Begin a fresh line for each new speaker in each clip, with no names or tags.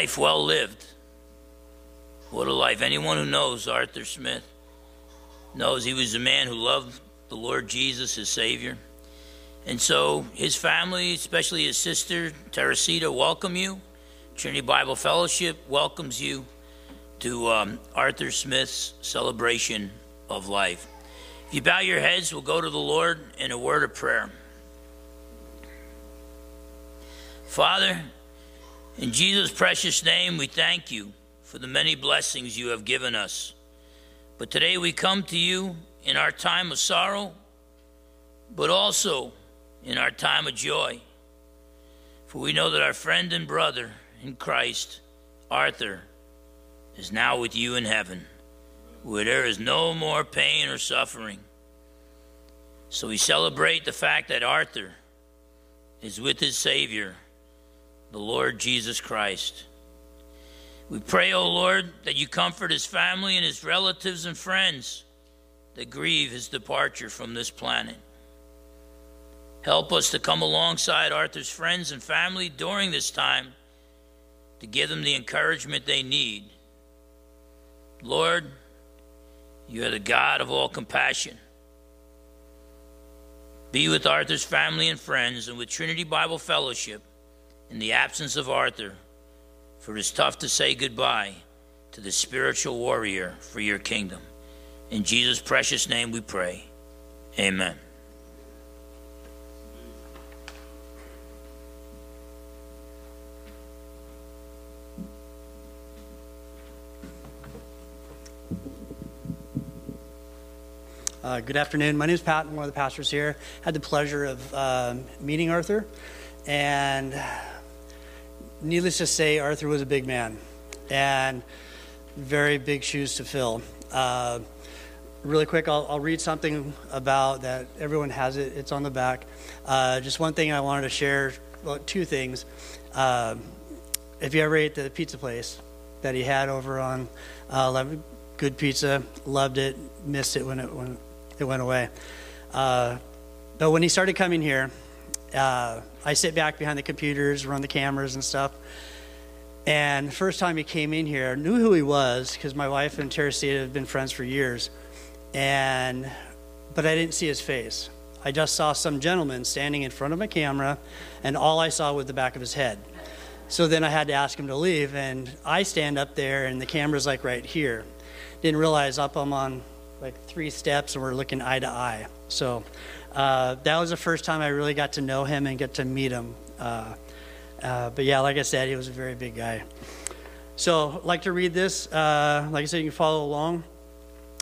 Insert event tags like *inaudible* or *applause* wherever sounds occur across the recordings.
life well lived. What a life. Anyone who knows Arthur Smith knows he was a man who loved the Lord Jesus, his Savior. And so his family, especially his sister, Teresita, welcome you. Trinity Bible Fellowship welcomes you to um, Arthur Smith's celebration of life. If you bow your heads, we'll go to the Lord in a word of prayer. Father, in Jesus' precious name, we thank you for the many blessings you have given us. But today we come to you in our time of sorrow, but also in our time of joy. For we know that our friend and brother in Christ, Arthur, is now with you in heaven, where there is no more pain or suffering. So we celebrate the fact that Arthur is with his Savior, the Lord Jesus Christ. We pray, O oh Lord, that you comfort his family and his relatives and friends that grieve his departure from this planet. Help us to come alongside Arthur's friends and family during this time to give them the encouragement they need. Lord, you are the God of all compassion. Be with Arthur's family and friends and with Trinity Bible Fellowship in the absence of Arthur, for it is tough to say goodbye to the spiritual warrior for your kingdom. In Jesus' precious name we pray. Amen.
Uh, good afternoon. My name is Pat. I'm one of the pastors here. Had the pleasure of uh, meeting Arthur, and needless to say, Arthur was a big man and very big shoes to fill. Uh, really quick, I'll, I'll, read something about that. Everyone has it. It's on the back. Uh, just one thing I wanted to share. Well, two things. Uh, if you ever ate the pizza place that he had over on uh, good pizza, loved it, missed it when it when it went away. Uh, but when he started coming here, uh, I sit back behind the computers, run the cameras and stuff. And the first time he came in here, I knew who he was because my wife and Teresita have been friends for years. And but I didn't see his face. I just saw some gentleman standing in front of my camera, and all I saw was the back of his head. So then I had to ask him to leave, and I stand up there, and the camera's like right here. Didn't realize up I'm on like three steps and we're looking eye to eye. So uh, that was the first time I really got to know him and get to meet him. Uh, uh, but yeah, like I said, he was a very big guy. So like to read this. Uh, like I said, you can follow along.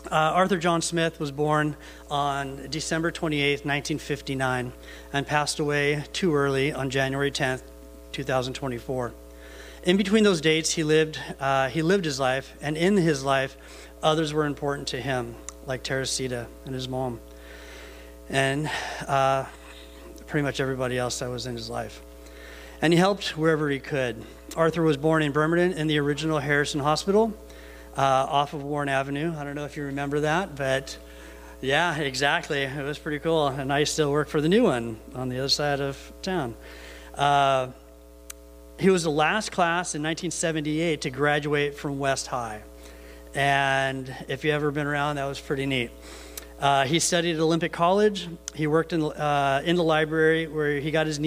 Uh, Arthur John Smith was born on December 28, 1959, and passed away too early on January 10th, 2024. In between those dates, he lived, uh, he lived his life, and in his life, others were important to him like Teresita and his mom, and uh, pretty much everybody else that was in his life. And he helped wherever he could. Arthur was born in Bremerton in the original Harrison Hospital uh, off of Warren Avenue. I don't know if you remember that, but yeah, exactly. It was pretty cool. And I still work for the new one on the other side of town. Uh, he was the last class in 1978 to graduate from West High. And if you've ever been around, that was pretty neat. Uh, he studied at Olympic College. He worked in, uh, in the library where he got his.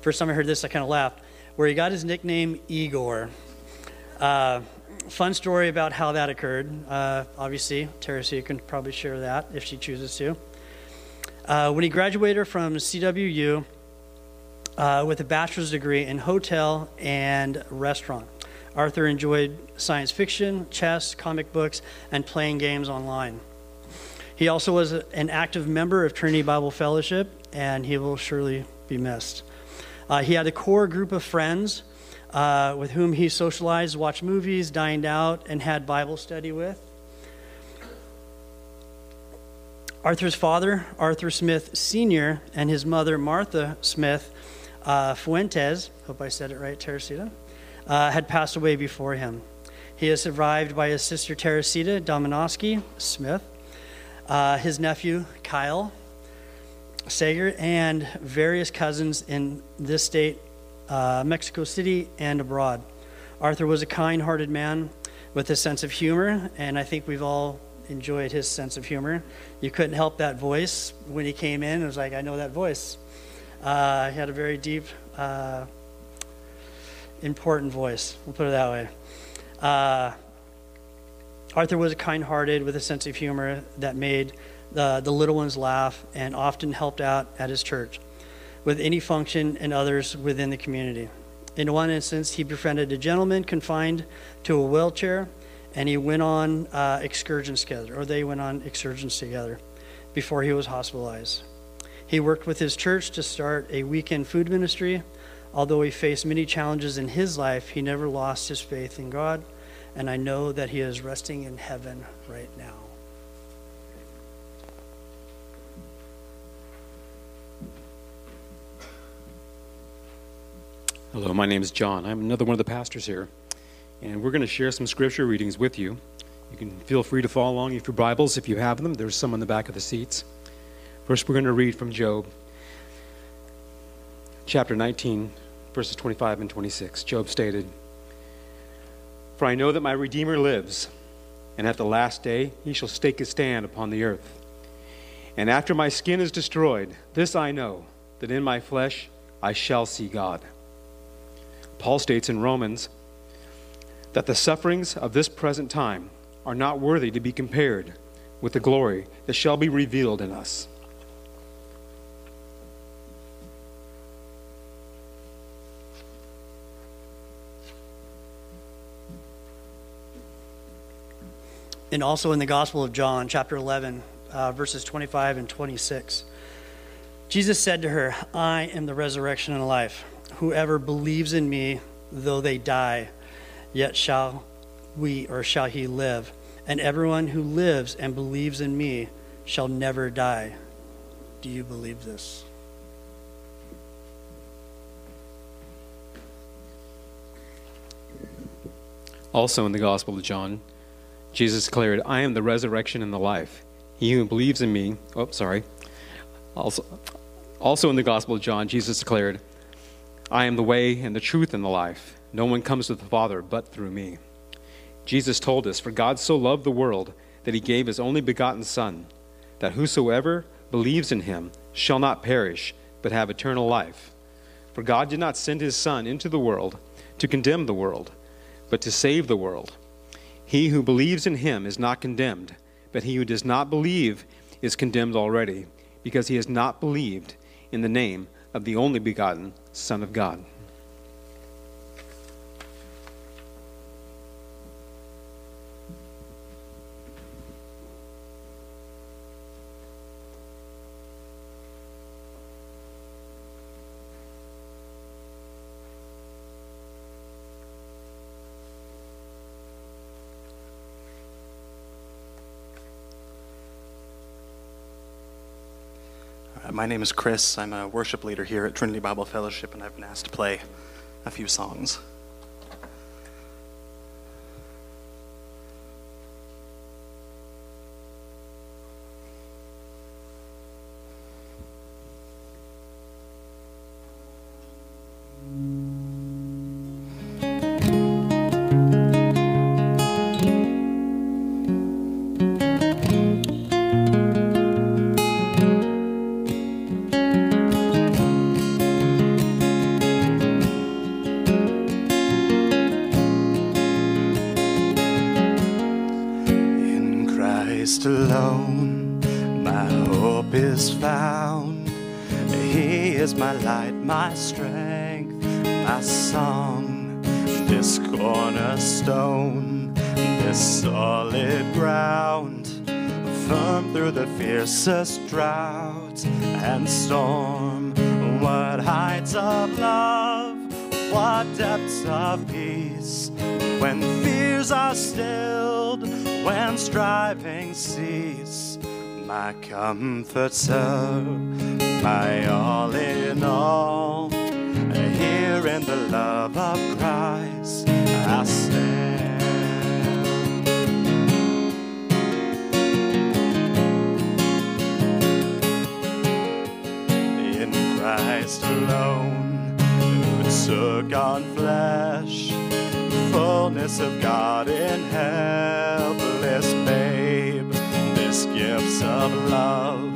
First time I heard this, I kind of laughed. Where he got his nickname Igor. Uh, fun story about how that occurred. Uh, obviously, Teresa can probably share that if she chooses to. Uh, when he graduated from CWU uh, with a bachelor's degree in hotel and restaurant, Arthur enjoyed science fiction, chess, comic books, and playing games online. He also was an active member of Trinity Bible Fellowship, and he will surely be missed. Uh, he had a core group of friends uh, with whom he socialized, watched movies, dined out, and had Bible study with. Arthur's father, Arthur Smith Sr., and his mother, Martha Smith uh, Fuentes, hope I said it right, Teresita, uh, had passed away before him. He is survived by his sister Teresita Dominowski Smith, uh, his nephew Kyle Sager, and various cousins in this state, uh, Mexico City, and abroad. Arthur was a kind hearted man with a sense of humor, and I think we've all enjoyed his sense of humor. You couldn't help that voice when he came in. It was like, I know that voice. Uh, he had a very deep, uh, important voice. We'll put it that way. Uh, Arthur was kind hearted with a sense of humor that made the, the little ones laugh and often helped out at his church with any function and others within the community. In one instance, he befriended a gentleman confined to a wheelchair, and he went on uh, excursions together, or they went on excursions together before he was hospitalized. He worked with his church to start a weekend food ministry. Although he faced many challenges in his life, he never lost his faith in God, and I know that he is resting in heaven right now.
Hello, my name is John. I'm another one of the pastors here, and we're going to share some scripture readings with you. You can feel free to follow along with your Bibles if you have them. There's some in the back of the seats. First, we're going to read from Job, chapter 19, verses 25 and 26. Job stated, For I know that my Redeemer lives, and at the last day he shall stake his stand upon the earth. And after my skin is destroyed, this I know, that in my flesh I shall see God. Paul states in Romans that the sufferings of this present time are not worthy to be compared with the glory that shall be revealed in us.
And also in the Gospel of John, chapter 11, uh, verses 25 and 26. Jesus said to her, I am the resurrection and life. Whoever believes in me, though they die, yet shall we or shall he live. And everyone who lives and believes in me shall never die. Do you believe this?
Also in the Gospel of John, Jesus declared, I am the resurrection and the life. He who believes in me, oh, sorry. Also, also in the Gospel of John, Jesus declared, I am the way and the truth and the life. No one comes to the Father but through me. Jesus told us, For God so loved the world that he gave his only begotten Son, that whosoever believes in him shall not perish, but have eternal life. For God did not send his Son into the world to condemn the world, but to save the world. He who believes in him is not condemned, but he who does not believe is condemned already, because he has not believed in the name of the only begotten Son of God.
My name is Chris. I'm a worship leader here at Trinity Bible Fellowship, and I've been asked to play a few songs. Comforter, my all in all, here in the love of Christ I stand. In Christ alone, who took on flesh fullness of God in helpless babe. This gifts of love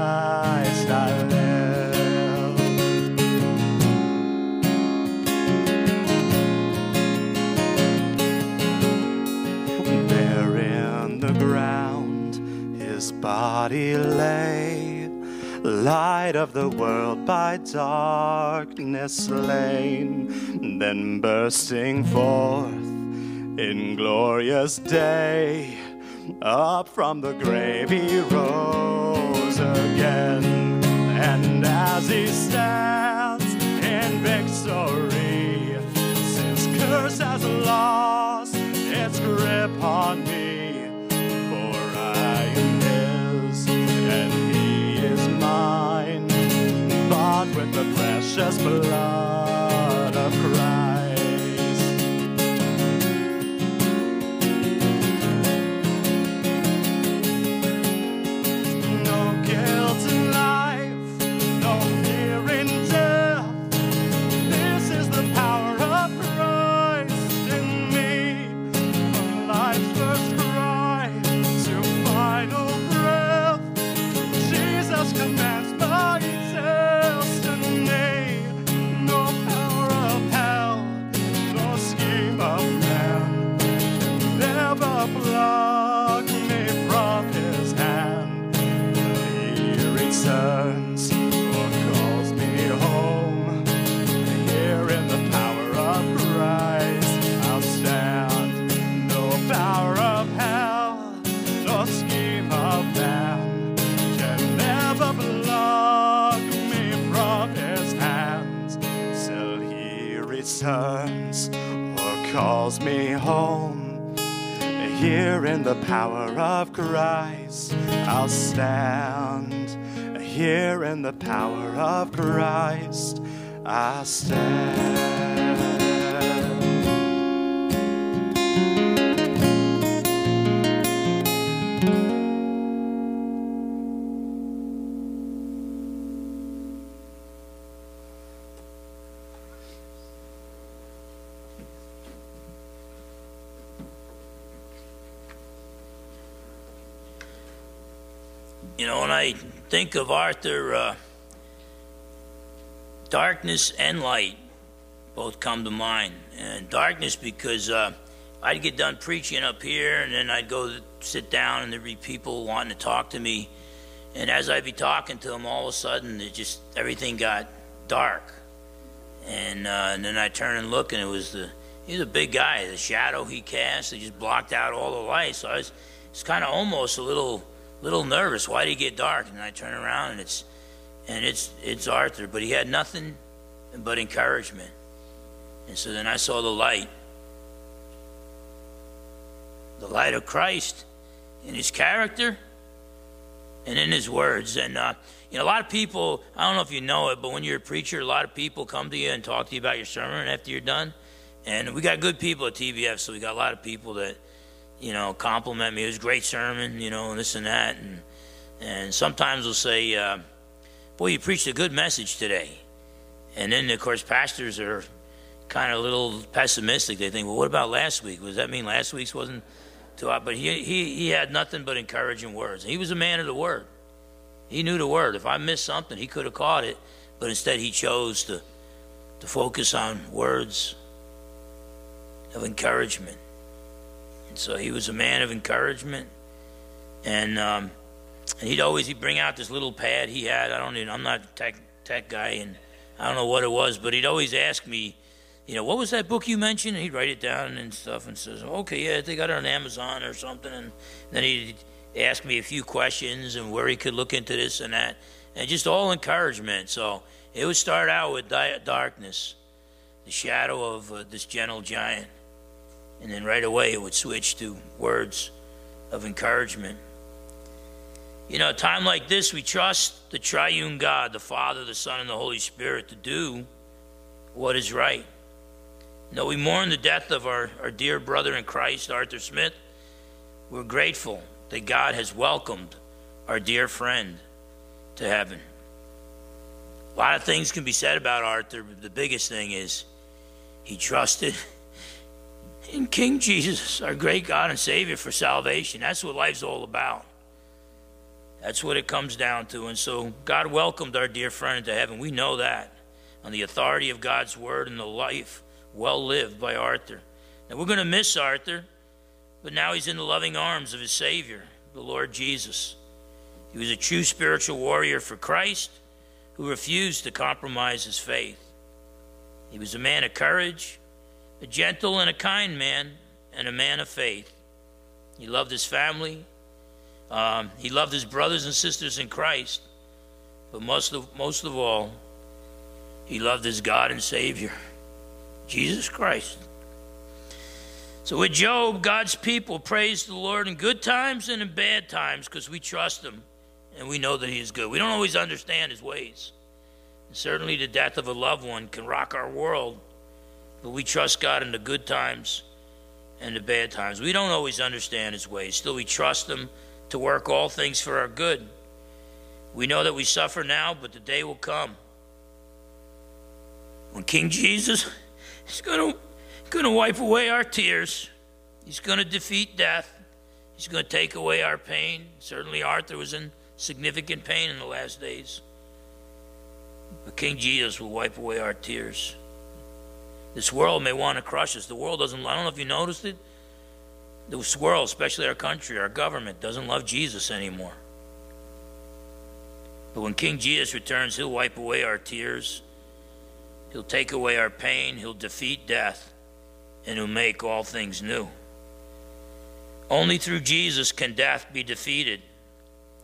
body lay, light of the world by darkness slain, then bursting forth in glorious day, up from the grave he rose again, and as he stands in victory, sin's curse has lost its grip on me, bought with the precious blood returns or calls me home. Here in the power of Christ, I'll stand. Here in the power of Christ, I stand.
Think of Arthur, uh, darkness and light both come to mind. And darkness because uh, I'd get done preaching up here, and then I'd go sit down, and there'd be people wanting to talk to me. And as I'd be talking to them, all of a sudden, it just everything got dark. And, uh, and then I turn and look, and it was the he's a big guy. The shadow he cast, it just blocked out all the light. So I was, it's kind of almost a little little nervous. Why did he get dark? And I turn around, and it's and it's it's Arthur, but he had nothing but encouragement. And so then I saw the light, the light of Christ in his character and in his words. And uh, you know, a lot of people, I don't know if you know it, but when you're a preacher, a lot of people come to you and talk to you about your sermon after you're done. And we got good people at TBF, so we got a lot of people that, you know, compliment me. It was a great sermon, you know, and this and that. And, and sometimes they'll say, uh, boy, you preached a good message today. And then, of course, pastors are kind of a little pessimistic. They think, well, what about last week? Does that mean last week's wasn't too hot? But he, he, he had nothing but encouraging words. He was a man of the word. He knew the word. If I missed something, he could have caught it, but instead he chose to, to focus on words of encouragement. So he was a man of encouragement. And, um, and he'd always he'd bring out this little pad he had. I don't even, I'm not a tech, tech guy, and I don't know what it was, but he'd always ask me, you know, what was that book you mentioned? And he'd write it down and stuff and says, okay, yeah, they got it on Amazon or something. And then he'd ask me a few questions and where he could look into this and that. And just all encouragement. So it would start out with darkness, the shadow of uh, this gentle giant. And then right away it would switch to words of encouragement. You know, a time like this, we trust the triune God, the Father, the Son, and the Holy Spirit to do what is right. You know, we mourn the death of our, our dear brother in Christ, Arthur Smith. We're grateful that God has welcomed our dear friend to heaven. A lot of things can be said about Arthur, but the biggest thing is he trusted in King Jesus, our great God and Savior, for salvation. That's what life's all about. That's what it comes down to. And so God welcomed our dear friend into heaven. We know that on the authority of God's word and the life well lived by Arthur. Now we're going to miss Arthur, but now he's in the loving arms of his Savior, the Lord Jesus. He was a true spiritual warrior for Christ who refused to compromise his faith. He was a man of courage, a gentle and a kind man, and a man of faith. He loved his family. Um, he loved his brothers and sisters in Christ. But most of, most of all, he loved his God and Savior, Jesus Christ. So with Job, God's people praise the Lord in good times and in bad times because we trust him and we know that he is good. We don't always understand his ways. And certainly the death of a loved one can rock our world, but we trust God in the good times and the bad times. We don't always understand his ways. Still, we trust him to work all things for our good. We know that we suffer now, but the day will come when King Jesus *laughs* is going to wipe away our tears. He's going to defeat death. He's going to take away our pain. Certainly, Arthur was in significant pain in the last days. But King Jesus will wipe away our tears. This world may want to crush us. The world doesn't, I don't know if you noticed it. This world, especially our country, our government, doesn't love Jesus anymore. But when King Jesus returns, he'll wipe away our tears. He'll take away our pain. He'll defeat death. And he'll make all things new. Only through Jesus can death be defeated.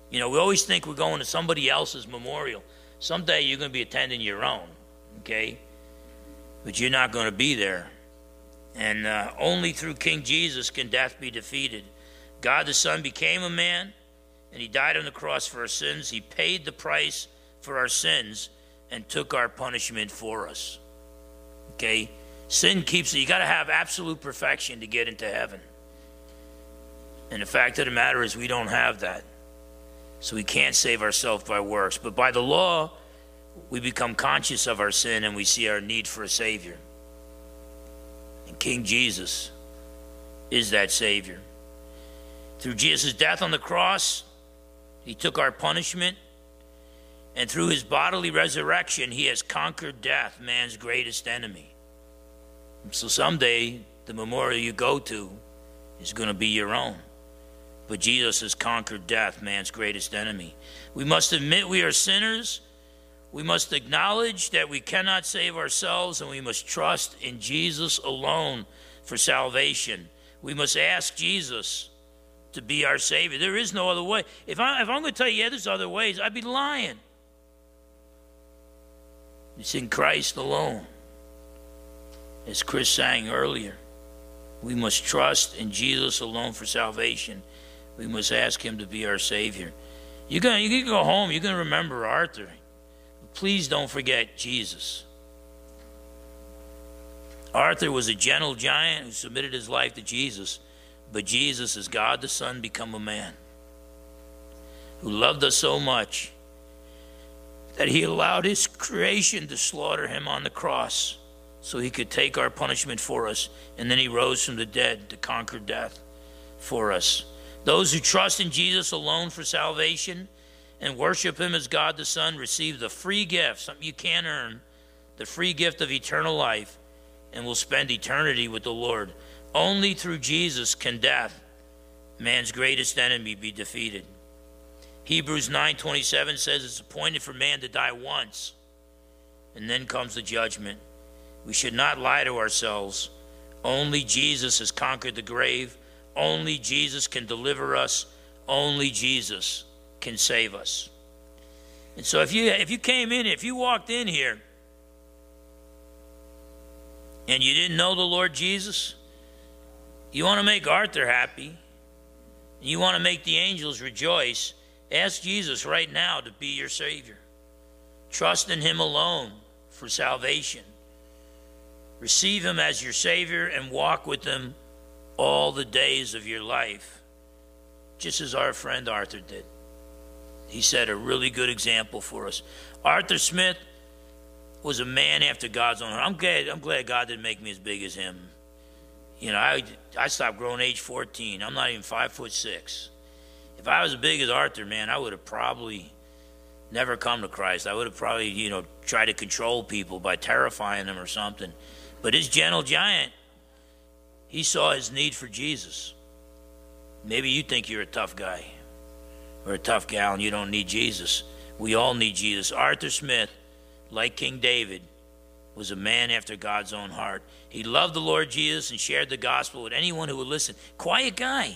You know, we always think we're going to somebody else's memorial. Someday you're going to be attending your own, okay? But you're not going to be there. And uh, only through King Jesus can death be defeated. God the Son became a man, and he died on the cross for our sins. He paid the price for our sins and took our punishment for us. Okay? Sin keeps you got to have absolute perfection to get into heaven. And the fact of the matter is, we don't have that. So we can't save ourselves by works. But by the law, we become conscious of our sin and we see our need for a Savior. And King Jesus is that Savior. Through Jesus' death on the cross, He took our punishment. And through His bodily resurrection, He has conquered death, man's greatest enemy. So someday, the memorial you go to is going to be your own. But Jesus has conquered death, man's greatest enemy. We must admit we are sinners. We must acknowledge that we cannot save ourselves, and we must trust in Jesus alone for salvation. We must ask Jesus to be our Savior. There is no other way. If, I, I'm going to tell you, yeah, there's other ways, I'd be lying. It's in Christ alone. As Chris sang earlier, we must trust in Jesus alone for salvation. We must ask him to be our Savior. You're gonna, you can go home, going to remember Arthur. Please don't forget Jesus. Arthur was a gentle giant who submitted his life to Jesus, but Jesus, as God the Son, become a man who loved us so much that he allowed his creation to slaughter him on the cross so he could take our punishment for us. And then he rose from the dead to conquer death for us. Those who trust in Jesus alone for salvation and worship Him as God the Son receive the free gift, something you can't earn, the free gift of eternal life, and will spend eternity with the Lord. Only through Jesus can death, man's greatest enemy, be defeated. Hebrews 9:27 says it's appointed for man to die once, and then comes the judgment. We should not lie to ourselves. Only Jesus has conquered the grave only Jesus can deliver us. Only Jesus can save us. And so if you if you came in, if you walked in here and you didn't know the Lord Jesus, you want to make Arthur happy. You want to make the angels rejoice? Ask Jesus right now to be your Savior. Trust in Him alone for salvation. Receive Him as your Savior and walk with Him all the days of your life, just as our friend Arthur did. He set a really good example for us. Arthur Smith was a man after God's own heart. I'm glad, I'm glad God didn't make me as big as him. You know, I, I stopped growing age 14. I'm not even five foot six. If I was as big as Arthur, man, I would have probably never come to Christ. I would have probably, you know, tried to control people by terrifying them or something. But this gentle giant, he saw his need for Jesus. Maybe you think you're a tough guy or a tough gal and you don't need Jesus. We all need Jesus. Arthur Smith, like King David, was a man after God's own heart. He loved the Lord Jesus and shared the gospel with anyone who would listen. Quiet guy.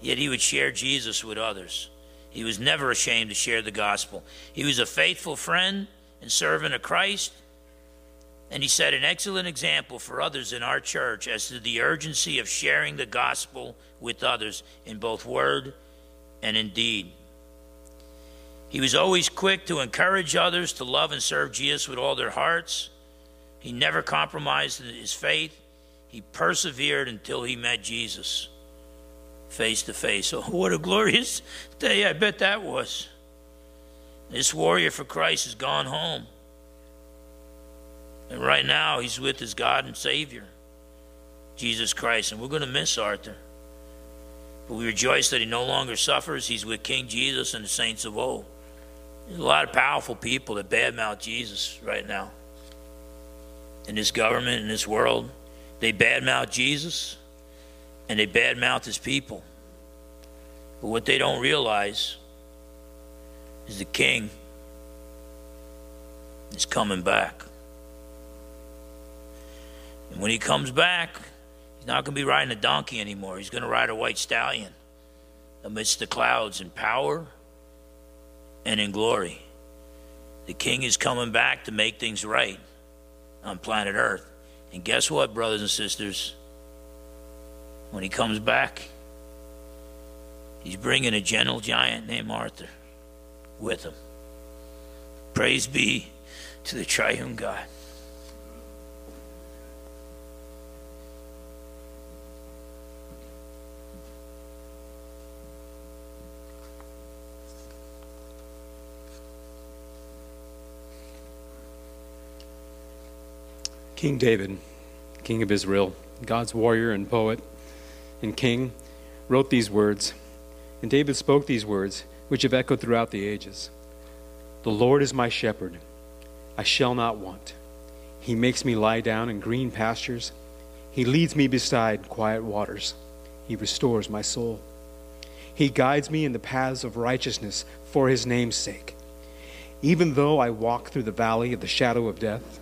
Yet he would share Jesus with others. He was never ashamed to share the gospel. He was a faithful friend and servant of Christ. And he set an excellent example for others in our church as to the urgency of sharing the gospel with others in both word and in deed. He was always quick to encourage others to love and serve Jesus with all their hearts. He never compromised his faith. He persevered until he met Jesus face to face. Oh, *laughs* what a glorious day I bet that was. This warrior for Christ has gone home. And right now, he's with his God and Savior, Jesus Christ. And we're going to miss Arthur. But we rejoice that he no longer suffers. He's with King Jesus and the saints of old. There's a lot of powerful people that badmouth Jesus right now. In this government, in this world, they badmouth Jesus and they badmouth his people. But what they don't realize is the king is coming back. And when he comes back, he's not going to be riding a donkey anymore. He's going to ride a white stallion amidst the clouds in power and in glory. The king is coming back to make things right on planet Earth. And guess what, brothers and sisters? When he comes back, he's bringing a gentle giant named Arthur with him. Praise be to the triune God.
King David, king of Israel, God's warrior and poet and king, wrote these words. And David spoke these words, which have echoed throughout the ages The Lord is my shepherd, I shall not want. He makes me lie down in green pastures. He leads me beside quiet waters. He restores my soul. He guides me in the paths of righteousness for his name's sake. Even though I walk through the valley of the shadow of death,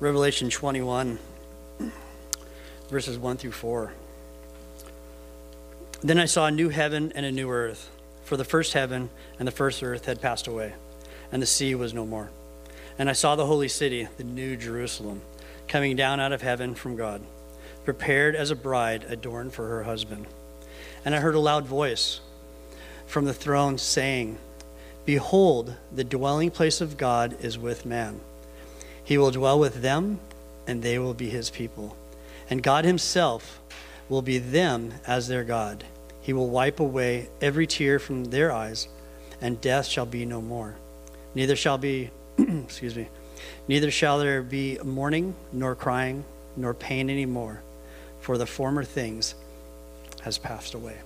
Revelation 21, verses 1 through 4. Then I saw a new heaven and a new earth, for the first heaven and the first earth had passed away, and the sea was no more. And I saw the holy city, the new Jerusalem, coming down out of heaven from God, prepared as a bride adorned for her husband. And I heard a loud voice from the throne saying, Behold, the dwelling place of God is with man. He will dwell with them, and they will be his people. And God himself will be them as their God. He will wipe away every tear from their eyes, and death shall be no more. Neither shall be, *clears throat* excuse me, neither shall there be mourning, nor crying, nor pain any more, for the former things has passed away.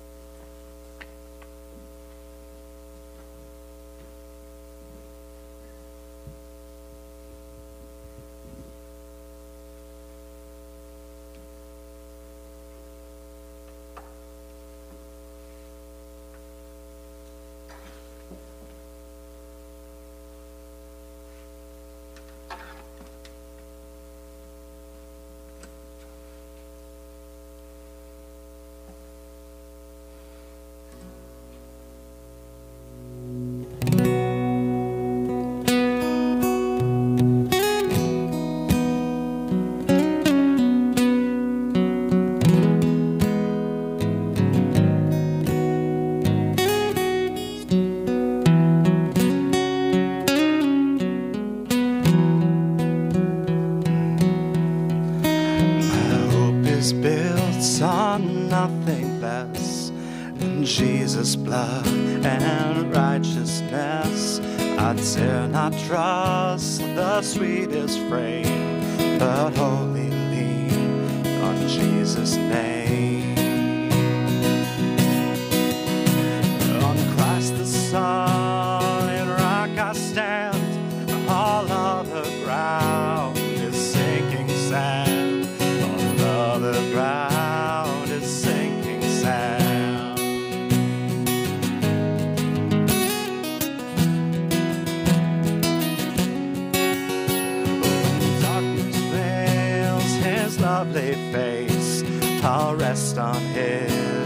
Lovely I'll rest on his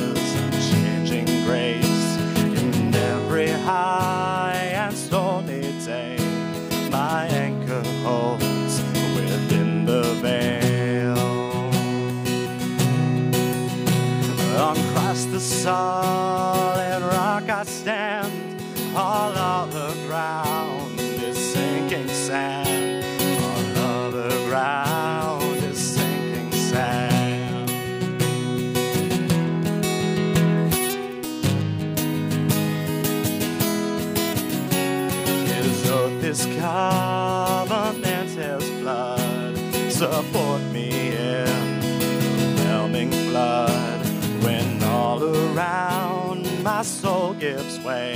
gives way,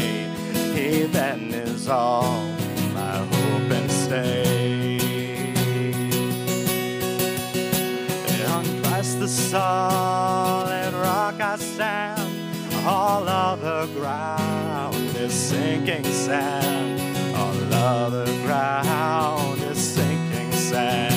he then is all my hope and stay. On Christ the solid rock I stand. All other ground is sinking sand. All other ground is sinking sand.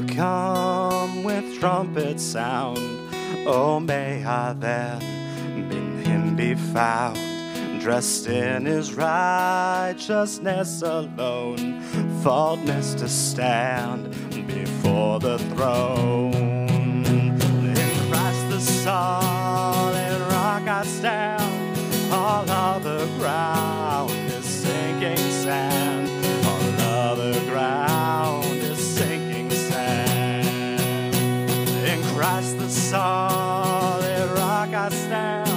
Shall come with trumpet sound, oh, may I then in him be found, dressed in his righteousness alone, faultless to stand before the throne. In Christ the solid rock I stand, all other ground is sinking sand. All other ground solid rock I stand.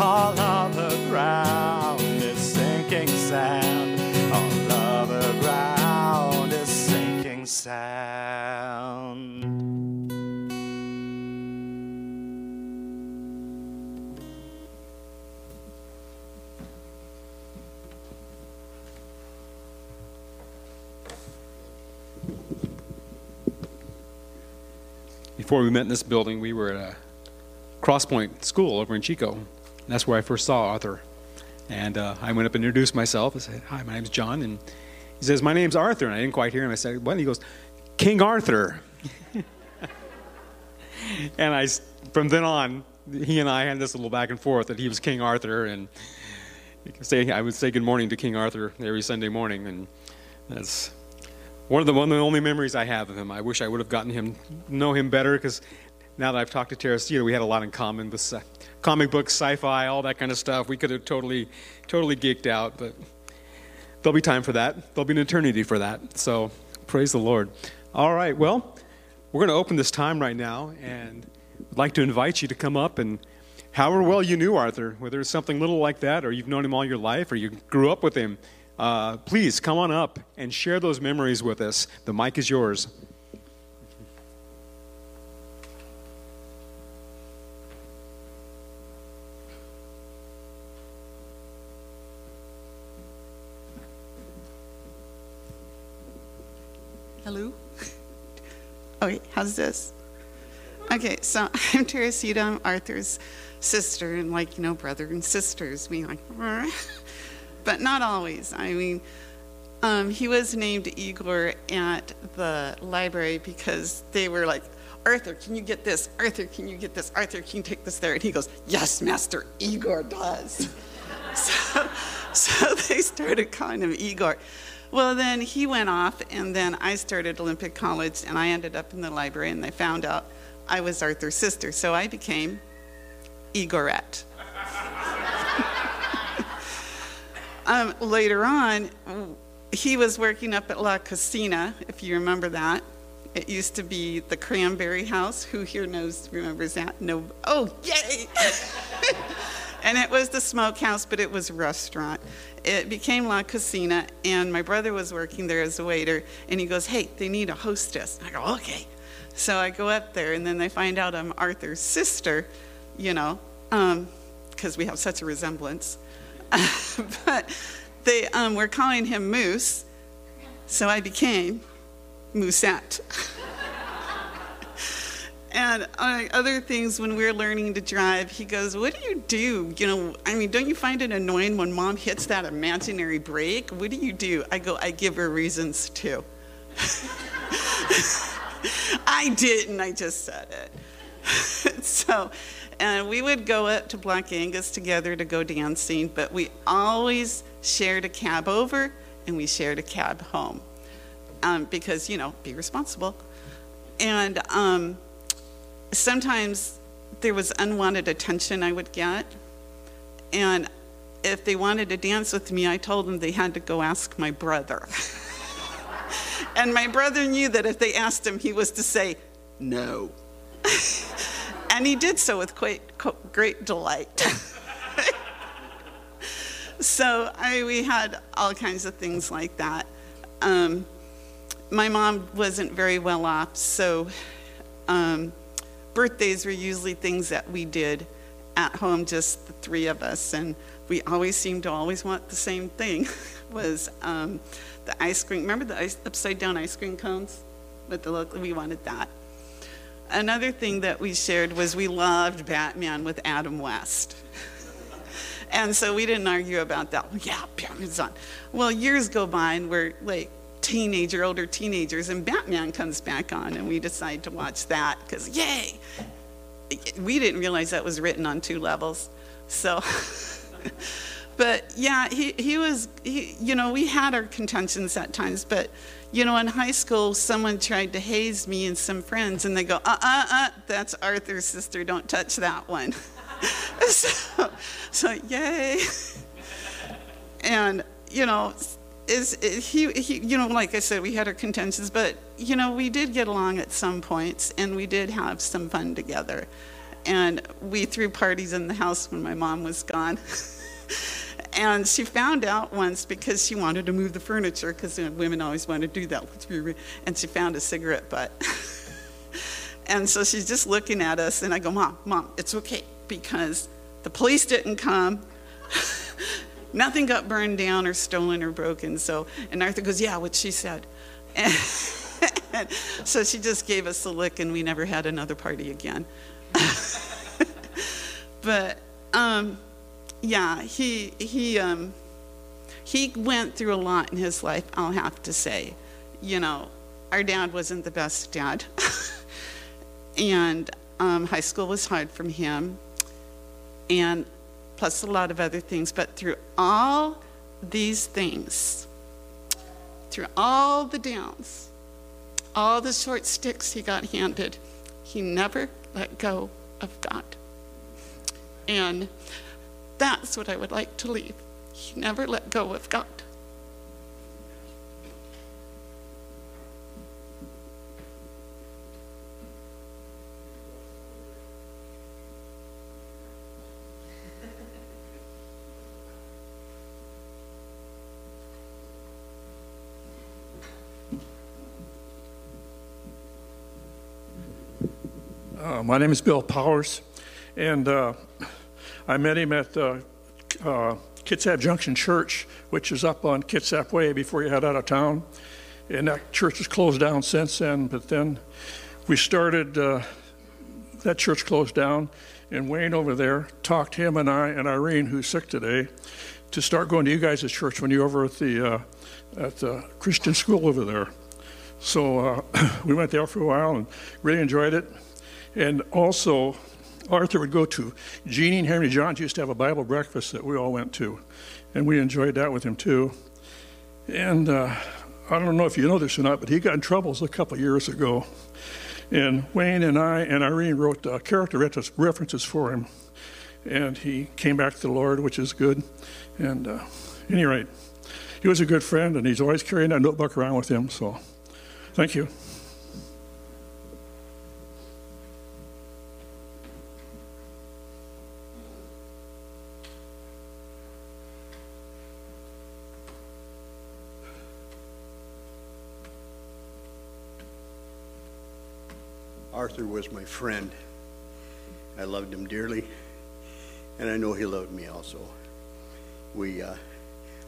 All other ground is sinking sand.
Before we met in this building, we were at a Crosspoint School over in Chico. That's where I first saw Arthur. And uh, I went up and introduced myself. I said, Hi, my name's John. And he says, My name's Arthur. And I didn't quite hear him. I said, What? And he goes, King Arthur. *laughs* and I, from then on, he and I had this little back and forth that he was King Arthur. And say, I would say good morning to King Arthur every Sunday morning. And that's one of the one of the only memories I have of him. I wish I would have gotten him know him better because now that I've talked to Teresita, we had a lot in common with uh, comic books, sci-fi, all that kind of stuff. We could have totally, totally geeked out, but there'll be time for that. There'll be an eternity for that. So praise the Lord. All right, well, we're going to open this time right now, and I'd like to invite you to come up and. However well you knew Arthur, whether it's something little like that, or you've known him all your life, or you grew up with him, uh, please come on up and share those memories with us. The mic is yours.
Hello? *laughs* Okay, how's this? Okay, so *laughs* I'm Teresita. I'm Arthur's sister, and like, you know, brother and sisters, we like, *laughs* but not always. I mean, um, he was named Igor at the library because they were like, Arthur, can you get this? Arthur, can you get this? Arthur, can you take this there? And he goes, Yes, Master Igor does. *laughs* so, so they started calling him Igor. Well, then he went off, and then I started Olympic College, and I ended up in the library, and they found out I was Arthur's sister. So I became Igorette. Um, later on, he was working up at La Cocina, if you remember that. It used to be the Cranberry House. Who here knows, remembers that? No. Oh, yay! *laughs* and it was the smokehouse, but it was a restaurant. It became La Cocina, and my brother was working there as a waiter, and he goes, Hey, they need a hostess. I go, Okay. So I go up there, and then they find out I'm Arthur's sister, you know, because we have such a resemblance. *laughs* but they um, were calling him Moose, so I became Moosette. *laughs* and uh, other things when we were learning to drive, he goes, What do you do? You know, I mean, don't you find it annoying when mom hits that imaginary brake? What do you do? I go, I give her reasons to. *laughs* I didn't, I just said it. so, and we would go up to Black Angus together to go dancing, but we always shared a cab over and we shared a cab home um, because, you know, be responsible. And um, sometimes there was unwanted attention I would get. And if they wanted to dance with me, I told them they had to go ask my brother. *laughs* and my brother knew that if they asked him, he was to say, no. *laughs* and he did so with quite, great delight. *laughs* so I, we had all kinds of things like that. Um, my mom wasn't very well off, so um, birthdays were usually things that we did at home, just the three of us, and we always seemed to always want the same thing. *laughs* was um, the ice cream? Remember the ice, upside down ice cream cones with the look? We wanted that. Another thing that we shared was we loved Batman with Adam West. and so we didn't argue about that. Yeah, Batman's on. Well, years go by and we're like teenager, older teenagers, and Batman comes back on, and we decide to watch that because, yay! We didn't realize that was written on two levels. So, *laughs* but yeah, he, he was, he, you know, we had our contentions at times, but you know, in high school, someone tried to haze me and some friends, and they go, uh uh uh, that's Arthur's sister, don't touch that one. *laughs* so, so, yay. *laughs* and, you know, is he, he, you know, like I said, we had our contentions, but, you know, we did get along at some points, and we did have some fun together. And we threw parties in the house when my mom was gone. *laughs* And she found out once because she wanted to move the furniture, because women always want to do that. And she found a cigarette butt. *laughs* and so she's just looking at us, and I go, Mom, Mom, it's okay, because the police didn't come. *laughs* Nothing got burned down or stolen or broken. So, and Arthur goes, Yeah, what she said. And, *laughs* so she just gave us a lick, and we never had another party again. but, um, yeah, he he um, he went through a lot in his life. I'll have to say, you know, our dad wasn't the best dad, *laughs* and um, high school was hard for him, and plus a lot of other things. But through all these things, through all the downs, all the short sticks he got handed, he never let go of God. And that's what I would like to leave. He never let go of God.
Uh, my name is Bill Powers, and uh, I met him at uh, uh, Kitsap Junction Church, which is up on Kitsap Way before you head out of town. And that church has closed down since then. But then we started, uh, that church closed down, and Wayne over there talked him and I and Irene, who's sick today, to start going to you guys' church when you're over at the, uh, at the Christian school over there. So uh, *clears throat* we went there for a while and really enjoyed it. And also, Arthur would go to. Jeannie and Henry Johns used to have a Bible breakfast that we all went to, and we enjoyed that with him too. And uh, I don't know if you know this or not, but he got in troubles a couple years ago. And Wayne and I and Irene wrote uh, character references for him. And he came back to the Lord, which is good. And uh, any rate, he was a good friend, and he's always carrying that notebook around with him. So, thank you.
Arthur was my friend. I loved him dearly, and I know he loved me also. We, uh,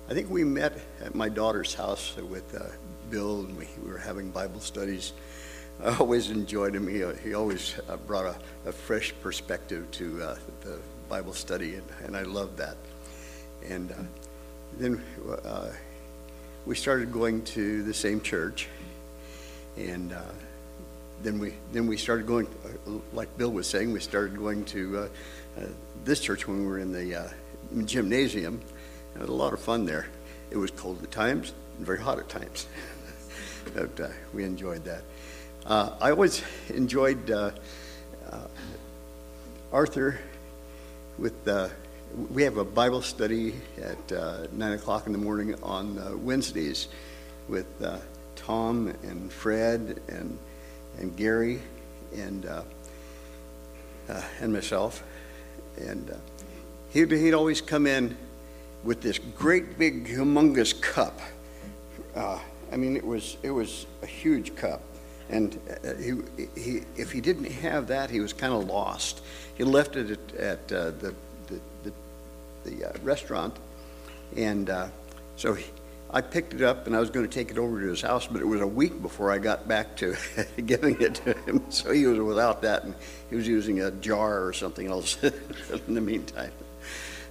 I think we met at my daughter's house with uh, Bill, and we, we were having Bible studies. I *laughs* always enjoyed him. He, uh, he always uh, brought a, a fresh perspective to uh, the Bible study, and, and I loved that. And then we started going to the same church, and then we then we started going, uh, like Bill was saying, we started going to uh, uh, this church when we were in the gymnasium. It was a lot of fun there. It was cold at times and very hot at times, *laughs* but uh, we enjoyed that. Uh, I always enjoyed uh, Arthur with. We have a Bible study at nine o'clock in the morning on Wednesdays with Tom and Fred and and Gary and uh, uh, and myself, and uh, he'd, he'd always come in with this great big humongous cup. Uh, I mean, it was it was a huge cup, and uh, he, he if he didn't have that, he was kind of lost. He left it at, at uh, the the the, the restaurant, and so I picked it up and I was going to take it over to his house, but it was a week before I got back to *laughs* giving it to him. *laughs* So he was without that, and he was using a jar or something else *laughs* in the meantime.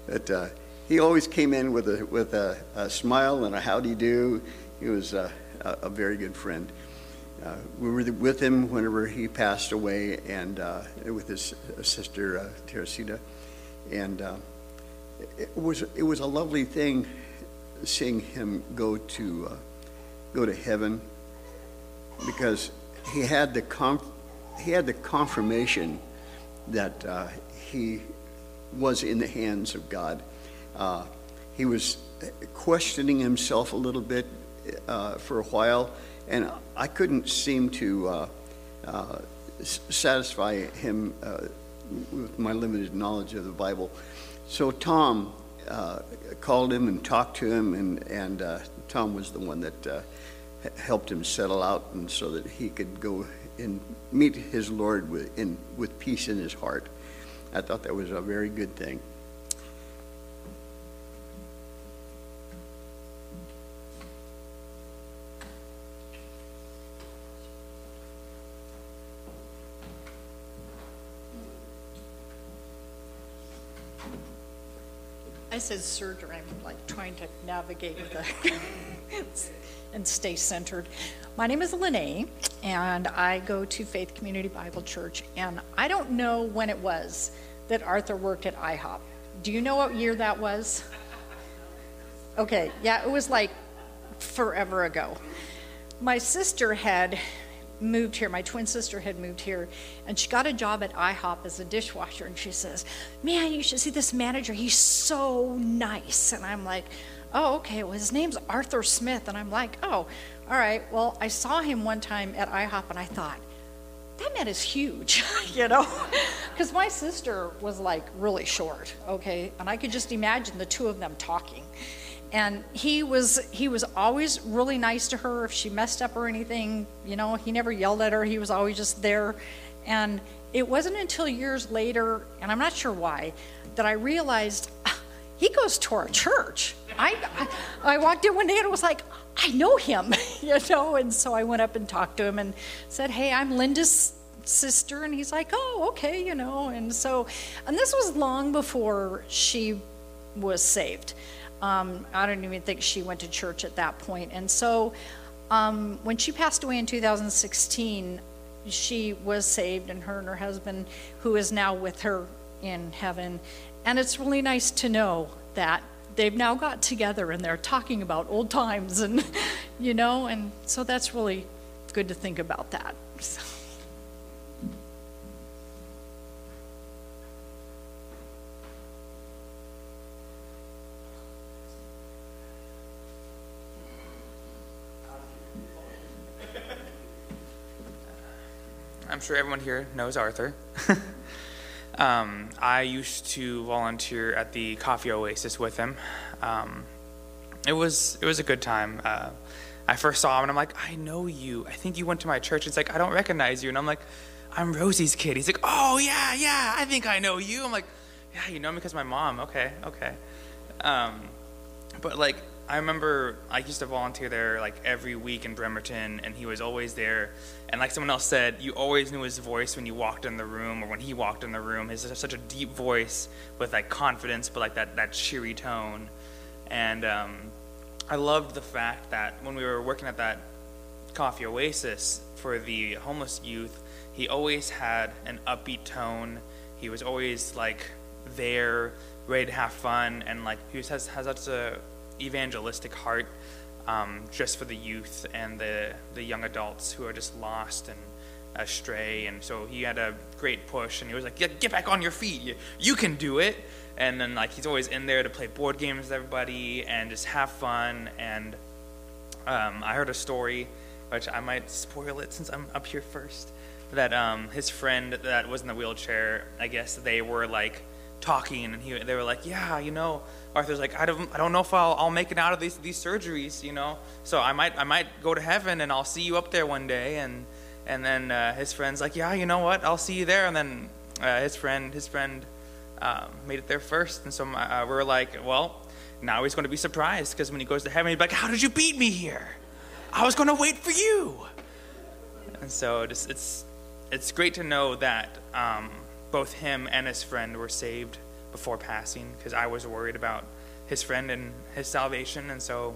But uh, he always came in with a with a, a smile and a howdy do. He was uh, a, a very good friend. Uh, we were with him whenever he passed away, and uh, with his sister uh, Teresita, and uh, it was it was a lovely thing seeing him go to uh, go to heaven because he had the conf- he had the confirmation that uh, he was in the hands of God. Uh, he was questioning himself a little bit uh, for a while, and I couldn't seem to uh, uh, satisfy him with my limited knowledge of the Bible. So Tom uh, called him and talked to him, and, and uh, Tom was the one that uh, helped him settle out, and so that he could go and meet his Lord with, in, with peace in his heart. I thought that was a very good thing.
I said surgery, I'm like trying to navigate the, *laughs* and stay centered. My name is Lene, and I go to Faith Community Bible Church, and I don't know when it was that Arthur worked at IHOP. Do you know what year that was? Okay, yeah, it was like forever ago. My sister had moved here, my twin sister had moved here, and she got a job at IHOP as a dishwasher. And she says, Man, you should see this manager. He's so nice. And I'm like, Oh, okay. Well, his name's Arthur Smith. And I'm like, Oh, all right. Well, I saw him one time at IHOP, and I thought, that man is huge, *laughs* you know? Because my sister was like really short, okay? And I could just imagine the two of them talking. And he was he was always really nice to her if she messed up or anything, you know, he never yelled at her. He was always just there. And it wasn't until years later, and I'm not sure why, that I realized "Ah, he goes to our church. I, I, I walked in one day and was like, I know him, *laughs* you know, and so I went up and talked to him and said, Hey, I'm Linda's sister. And he's like, Oh, okay, you know, and so, and this was long before she was saved. Um, I don't even think she went to church at that point. And so, um, when she passed away in 2016, she was saved, and her and her husband, who is now with her in heaven. And it's really nice to know that they've now got together and they're talking about old times, and *laughs* you know, and so that's really good to think about that. So. *laughs*
sure everyone here knows Arthur. *laughs* um, I used to volunteer at the Coffee Oasis with him. Um, it was it was a good time. Uh, I first saw him and I'm like, I know you. I think you went to my church. It's like I don't recognize you, and I'm like, I'm Rosie's kid. He's like, Oh yeah, yeah. I think I know you. I'm like, Yeah, you know me because my mom. Okay, okay. Um, but like I remember I used to volunteer there like every week in Bremerton, and he was always there. And like someone else said, you always knew his voice when you walked in the room or when he walked in the room. His such a deep voice with like confidence, but like that that cheery tone. And um, I loved the fact that when we were working at that coffee oasis for the homeless youth, he always had an upbeat tone. He was always like there, ready to have fun, and like he has has such a evangelistic heart um, just for the youth and the the young adults who are just lost and astray. And so he had a great push, and he was like, "Get, get back on your feet! You, you can do it!" And then like he's always in there to play board games with everybody and just have fun. And um, I heard a story, which I might spoil it since I'm up here first. That um, his friend that was in the wheelchair, I guess they were like talking, and he they were like, "Yeah, you know." Arthur's like, I don't, I don't know if I'll, I'll make it out of these, these surgeries, you know. So I might, I might go to heaven and I'll see you up there one day. And, and then uh, his friend's like, yeah, you know what? I'll see you there. And then uh, his friend, his friend uh, made it there first. And so my, uh, we're like, well, now he's going to be surprised because when he goes to heaven, he'll be like, how did you beat me here? I was going to wait for you. And so it's, it's great to know that um, both him and his friend were saved before passing because I was worried about his friend and his salvation, and so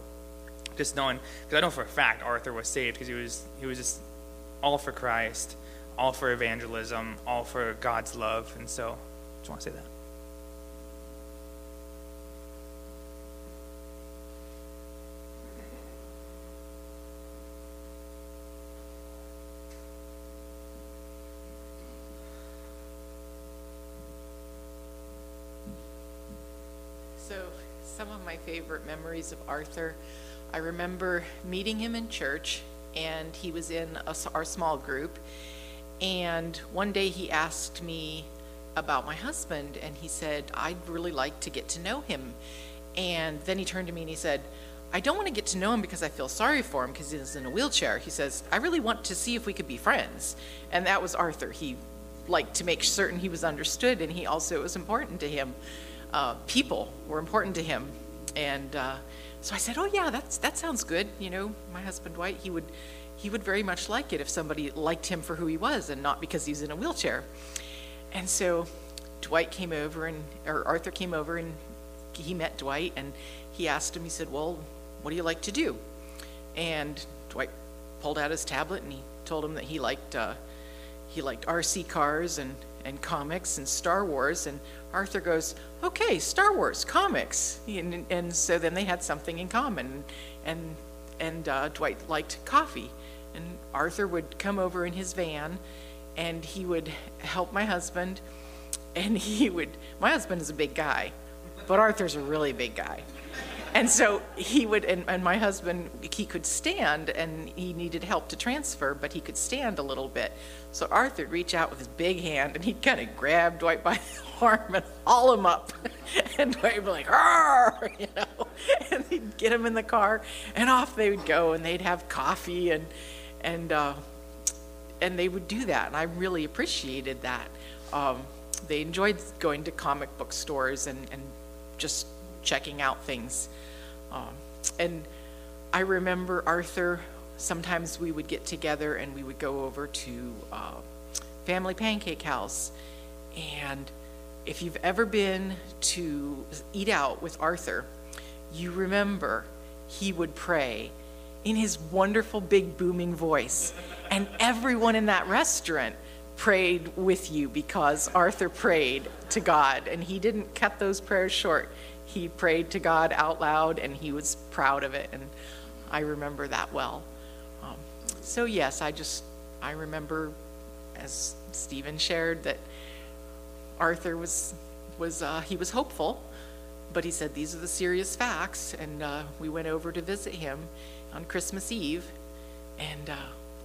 just knowing because I know for a fact Arthur was saved because he was he was just all for Christ, all for evangelism, all for God's love, and so just want to say that.
So, some of my favorite memories of Arthur, I remember meeting him in church, and he was in a our small group. And one day he asked me about my husband, and he said, I'd really like to get to know him. And then he turned to me and he said, I don't want to get to know him because I feel sorry for him because he's in a wheelchair. He says, I really want to see if we could be friends. And that was Arthur. He liked to make certain he was understood, and he also, it was important to him uh, people were important to him. And uh, so I said, "Oh yeah, that's that sounds good." You know, my husband Dwight, he would he would very much like it if somebody liked him for who he was and not because he's in a wheelchair. And so Dwight came over and or Arthur came over and he met Dwight and he asked him. He said, "Well, what do you like to do?" And Dwight pulled out his tablet and he told him that he liked uh, he liked RC cars and and comics and Star Wars. And Arthur goes, okay, Star Wars, comics. And, and so then they had something in common. And, and uh, Dwight liked coffee. And Arthur would come over in his van and he would help my husband. And he would, my husband is a big guy, but Arthur's a really big guy. And so he would, and, and my husband, he could stand and he needed help to transfer, but he could stand a little bit. So Arthur would reach out with his big hand and he'd kind of grab Dwight by the arm and haul him up. *laughs* And Dwight would be like, *laughs* you know, and he'd get him in the car and off they would go and they'd have coffee and, and, uh, and they would do that. And I really appreciated that. Um, they enjoyed going to comic book stores and, and just checking out things. Um, and I remember Arthur, sometimes we would get together and we would go over to uh, Family Pancake House. And if you've ever been to eat out with Arthur, you remember he would pray in his wonderful big booming voice. And everyone in that restaurant prayed with you because Arthur prayed to God and he didn't cut those prayers short. He prayed to God out loud and he was proud of it and I remember that well. Um, so yes, I just, I remember as Stephen shared that Arthur was, was uh, he was hopeful, but he said these are the serious facts and uh, we went over to visit him on Christmas Eve and uh,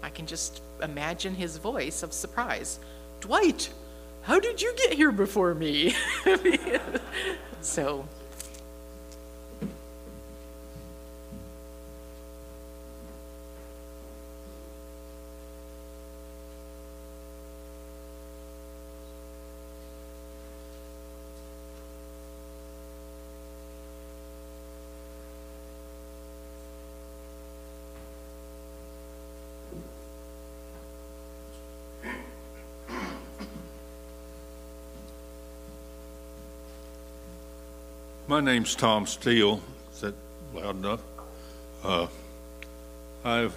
I can just imagine his voice of surprise. Dwight, how did you get here before me? *laughs* so,
name's Tom Steele. Is that loud enough? Uh, I've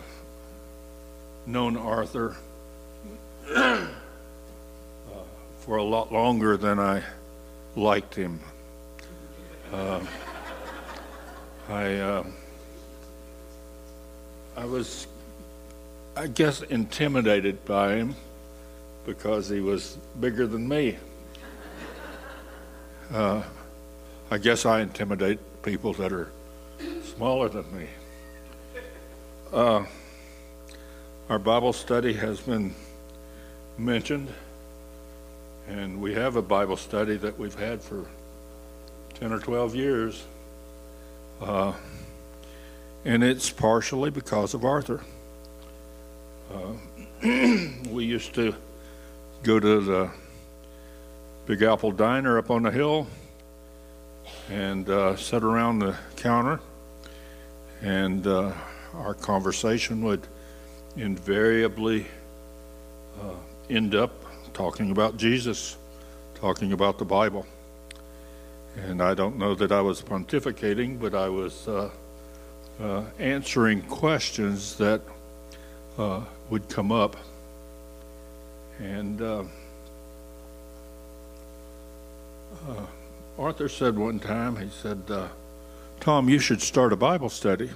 known Arthur uh, for a lot longer than I liked him. Uh, I uh, I was, I guess, intimidated by him because he was bigger than me. I guess I intimidate people that are smaller than me. Uh, our Bible study has been mentioned, and we have a Bible study that we've had for 10 or 12 years. Uh, and it's partially because of Arthur. Uh, *clears throat* we used to go to the Big Apple Diner up on the hill and uh, around the counter, and uh, our conversation would invariably uh, end up talking about Jesus, talking about the Bible. And I don't know that I was pontificating, but I was uh, uh, answering questions that uh, would come up. And Arthur said one time, he said, uh, Tom, you should start a Bible study.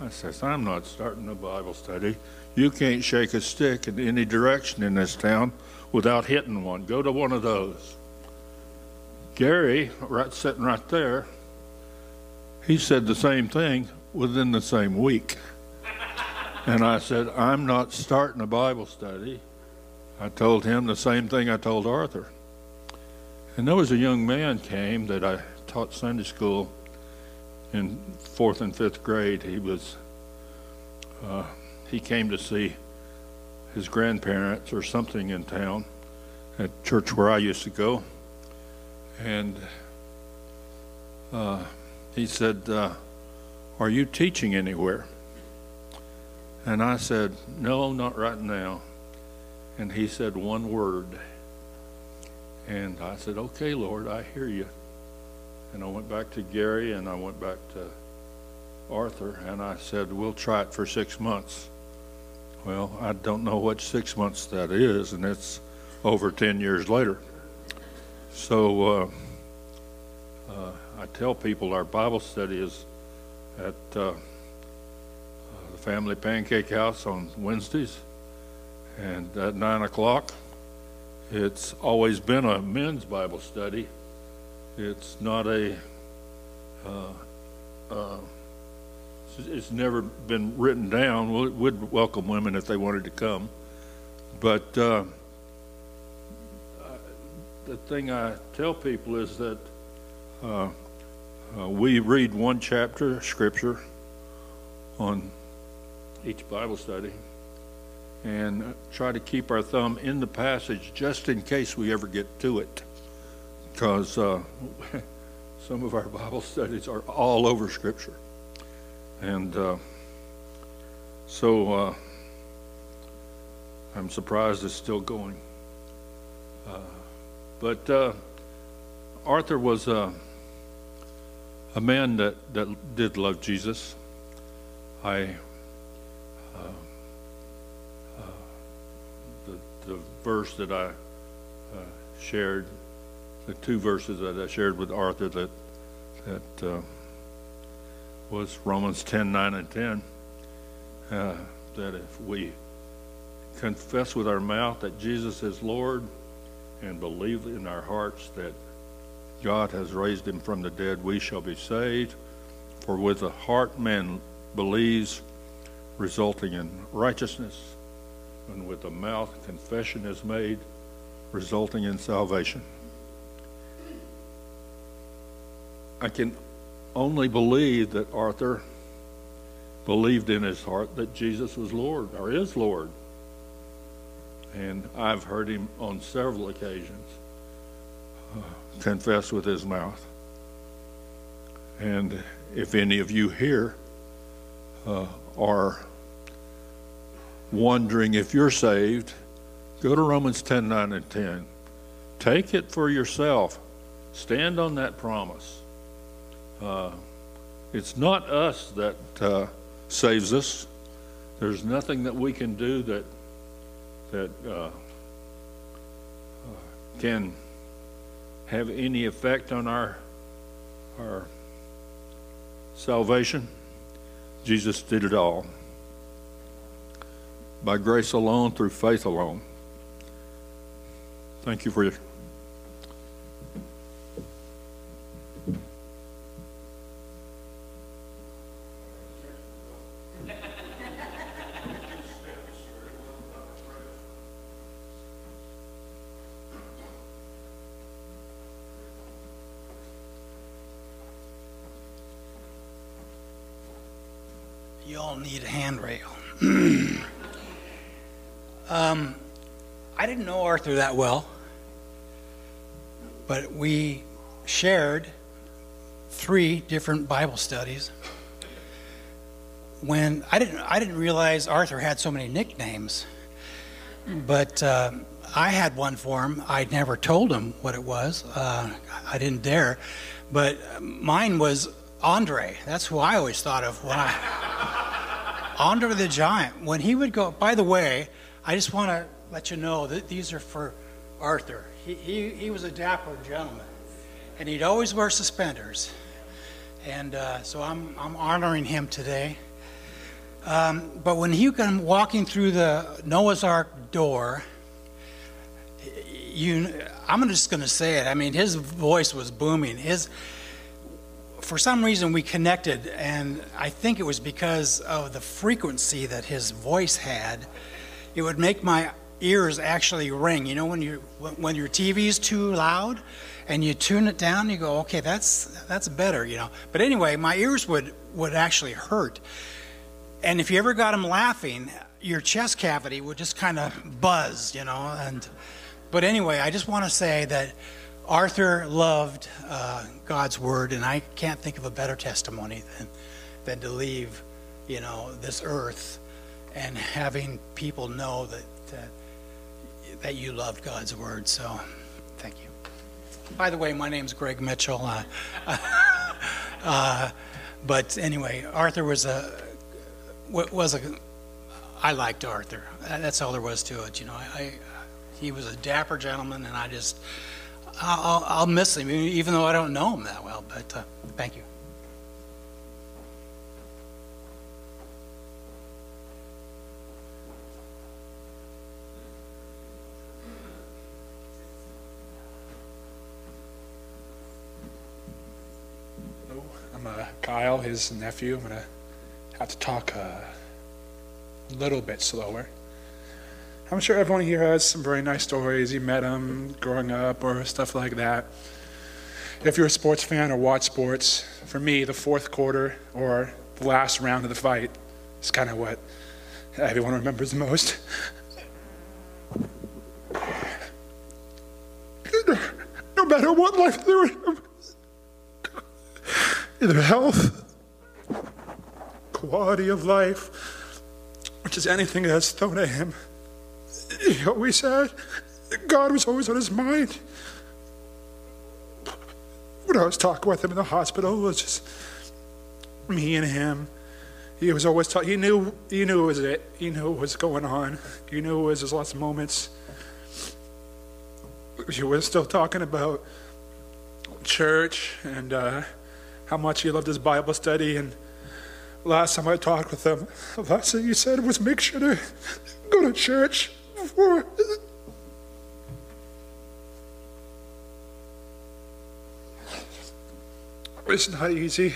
I says, I'm not starting a Bible study. You can't shake a stick in any direction in this town without hitting one. Go to one of those. Gary, right sitting right there, he said the same thing within the same week. *laughs* And I said, I'm not starting a Bible study. I told him the same thing I told Arthur. And there was a young man came that I taught Sunday school in fourth and fifth grade. He was uh, he came to see his grandparents or something in town at church where I used to go, and uh, he said, uh, "Are you teaching anywhere?" And I said, "No, not right now." And he said one word. And I said, Okay, Lord, I hear you. And I went back to Gary and I went back to Arthur and I said, We'll try it for six months. Well, I don't know what six months that is, and it's over 10 years later. So uh, uh, I tell people our Bible study is at uh, the Family Pancake House on Wednesdays and at 9 o'clock. It's always been a men's Bible study. It's not a, uh, uh, it's never been written down. We would welcome women if they wanted to come. But uh, the thing I tell people is that uh, uh, we read one chapter of Scripture on each Bible study and try to keep our thumb in the passage just in case we ever get to it. Because uh, *laughs* some of our Bible studies are all over Scripture. And uh, so uh, I'm surprised it's still going. Uh, but uh, Arthur was a, a man that, that did love Jesus. I verse that I uh, shared, the two verses that I shared with Arthur that that uh, was Romans 10, 9 and 10, uh, that if we confess with our mouth that Jesus is Lord and believe in our hearts that God has raised him from the dead, we shall be saved. For with the heart man believes resulting in righteousness, and with the mouth confession is made, resulting in salvation. I can only believe that Arthur believed in his heart that Jesus was Lord or is Lord. And I've heard him on several occasions uh, confess with his mouth. And if any of you here uh, are wondering if you're saved, go to Romans 10 9 and 10. Take it for yourself. Stand on that promise. Uh, it's not us that uh, saves us. There's nothing that we can do that that uh, can have any effect on our our salvation. Jesus did it all by grace alone, through faith alone. Thank you for your.
You all need a handrail. *clears throat* um, I didn't know Arthur that well, but we shared three different Bible studies. When I didn't, I didn't realize Arthur had so many nicknames, but uh, I had one for him. I never told him what it was. Uh, I didn't dare, but mine was Andre. That's who I always thought of when I. Andre the Giant. When he would go, by the way, I just want to let you know that these are for Arthur. He, he, he was a dapper gentleman, and he'd always wear suspenders. And uh, so I'm, I'm honoring him today. Um, but when he came walking through the Noah's Ark door, you, I'm just going to say it. I mean, his voice was booming. His, for some reason, we connected, and I think it was because of the frequency that his voice had. It would make my ears actually ring. You know, when you when your TV's too loud, and you tune it down, you go, okay, that's that's better. You know. But anyway, my ears would would actually hurt. And if you ever got them laughing, your chest cavity would just kind of buzz. You know, and but anyway, I just want to say that. Arthur loved uh, God's word, and I can't think of a better testimony than, than to leave, you know, this earth and having people know that, that that you loved God's word. So, thank you. By the way, my name's Greg Mitchell. Uh, *laughs* uh, but anyway, Arthur was a was a. I liked Arthur. That's all there was to it. You know, I, I he was a dapper gentleman, and I just. I'll, I'll, miss him, even though I don't know him that well. But uh, thank you.
I'm uh, Kyle, his nephew. I'm going to have to talk a little bit slower. I'm sure everyone here has some very nice stories. You met them growing up or stuff like that. If you're a sports fan or watch sports, for me, the fourth quarter or the last round of the fight is kind of what everyone remembers most. *laughs* No matter what life they're in, either health, quality of life, which is anything that's thrown at him he always had. God was always on his mind. When I was talking with him in the hospital, it was just me and him. He was always talking. He knew. He knew it was it. He knew what was going on. He knew it was his last moments. He was still talking about church and uh, how much he loved his Bible study. And last time I talked with him, the last thing he said was, "Make sure to go to church." for It's not easy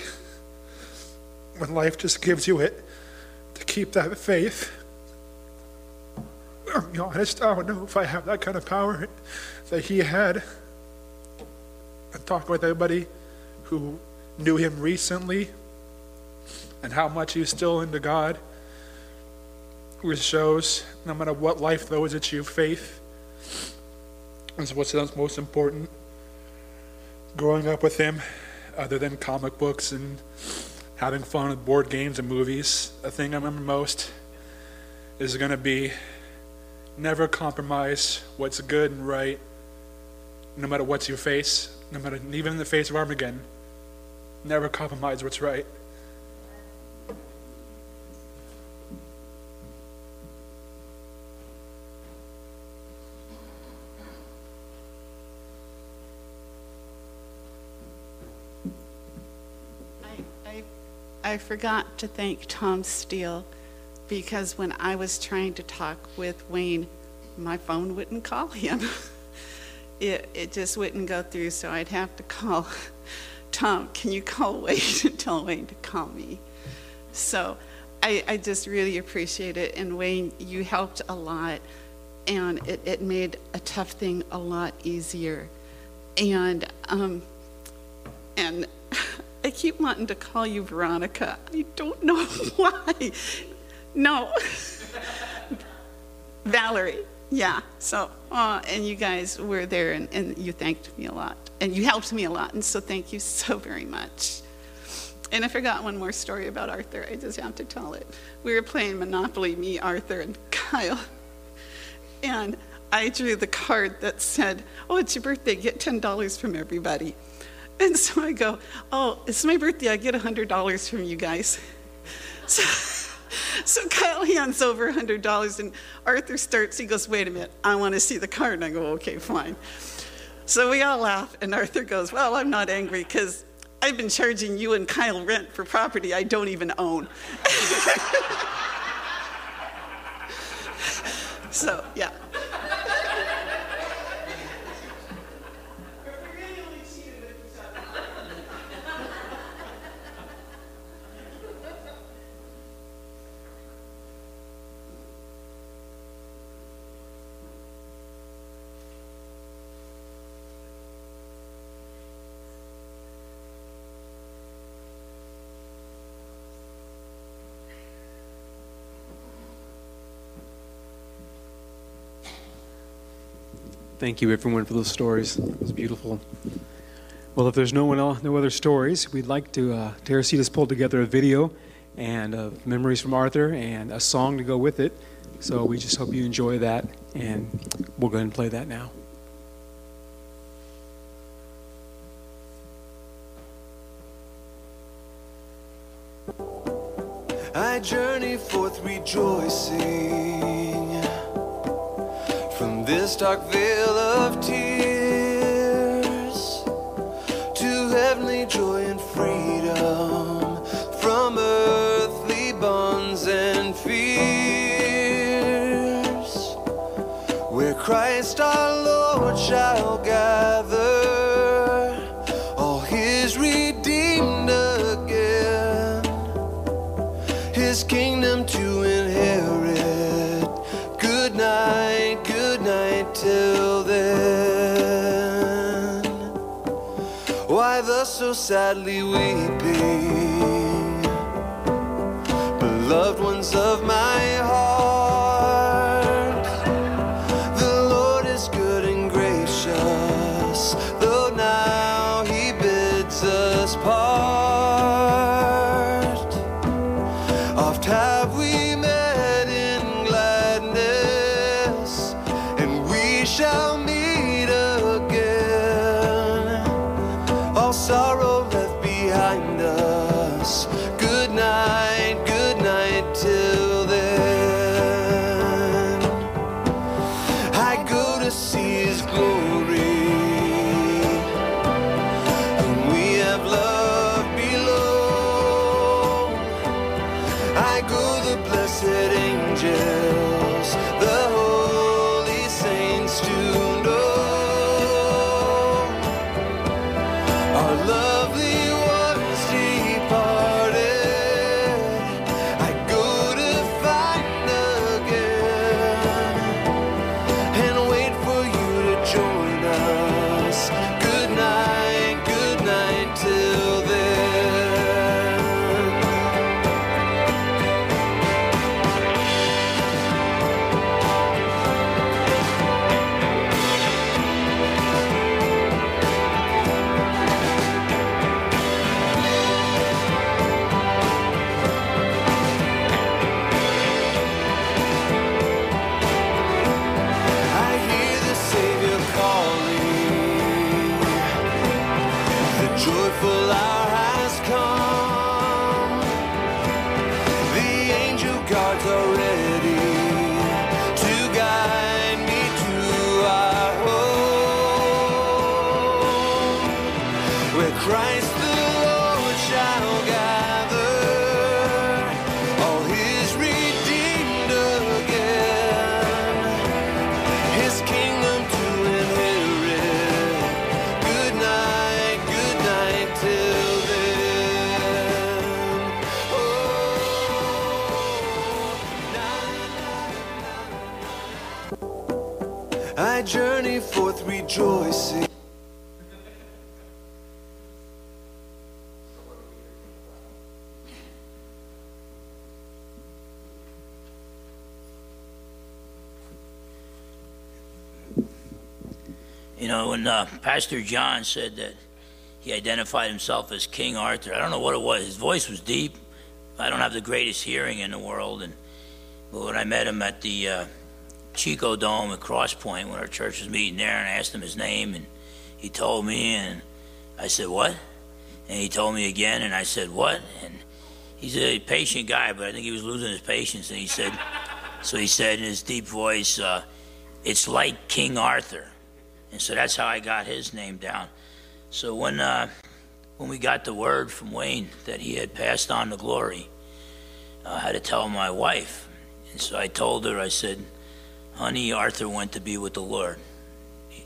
when life just gives you it to keep that faith. Be honest, I don't know if I have that kind of power that he had. I talked with everybody who knew him recently and how much he's still into God, which shows no matter what life throws at you, faith is what's most important. Growing up with him, other than comic books and having fun with board games and movies, the thing I remember most is going to be never compromise what's good and right, no matter what you face, no matter even in the face of Armageddon. Never compromise what's right.
I, forgot to thank Tom Steele because when I was trying to talk with Wayne, my phone wouldn't *laughs* call him. it, it just wouldn't go through, so I'd have to call Tom, can you call Wayne *laughs* and tell Wayne to call me? So I, I just really appreciate it. And Wayne, you helped a lot, and it, it made a tough thing a lot easier. And, um, and *laughs* I keep wanting to call you Veronica. I don't know *laughs* why. No. Valerie. Yeah. So, uh, and you guys were there and, and you thanked me a lot. And you helped me a lot. And so, thank you *laughs* so very much. And I forgot one more story about Arthur. I just have to tell it. We were playing Monopoly, me, Arthur, and *laughs* Kyle. And I drew the card that said, Oh, it's your birthday, get $10 from everybody. And so I go, Oh, it's my birthday, I get $100 from you guys. *laughs* So, *laughs* so Kyle hands over $100, and Arthur starts, he goes, Wait a minute, I want to see the card. And I go, Okay, fine. So we all laugh, and Arthur goes, Well, I'm not angry because I've been charging you and Kyle rent for property I don't even own. *laughs* so, yeah.
Thank you, everyone, for those stories. It was beautiful. Well, if there's no one else, no other stories, we'd like to uh, Teresita's pulled together a video and uh, memories from Arthur and a song to go with it. So we just hope you enjoy that, and we'll go ahead and play that now.
I journey forth rejoicing this dark veil of tears. To heavenly joy and freedom from earthly bonds and fears. Where Christ our Lord shall gather sadly weeping? Beloved ones of my
uh, Pastor John said that he identified himself as King Arthur, I don't know what it was. His voice was deep. I don't have the greatest hearing in the world, and but when I met him at the uh, Chico Dome at Cross Point when our church was meeting there, and I asked him his name, and he told me, and I said what, and he told me again, and I said what, and he's a patient guy, but I think he was losing his patience, and he said, so he said in his deep voice, uh, "It's like King Arthur." And so that's how I got his name down. So when uh, when we got the word from Wayne that he had passed on to glory, I had to tell my wife. And so I told her, I said, "Honey, Arthur went to be with the Lord. He,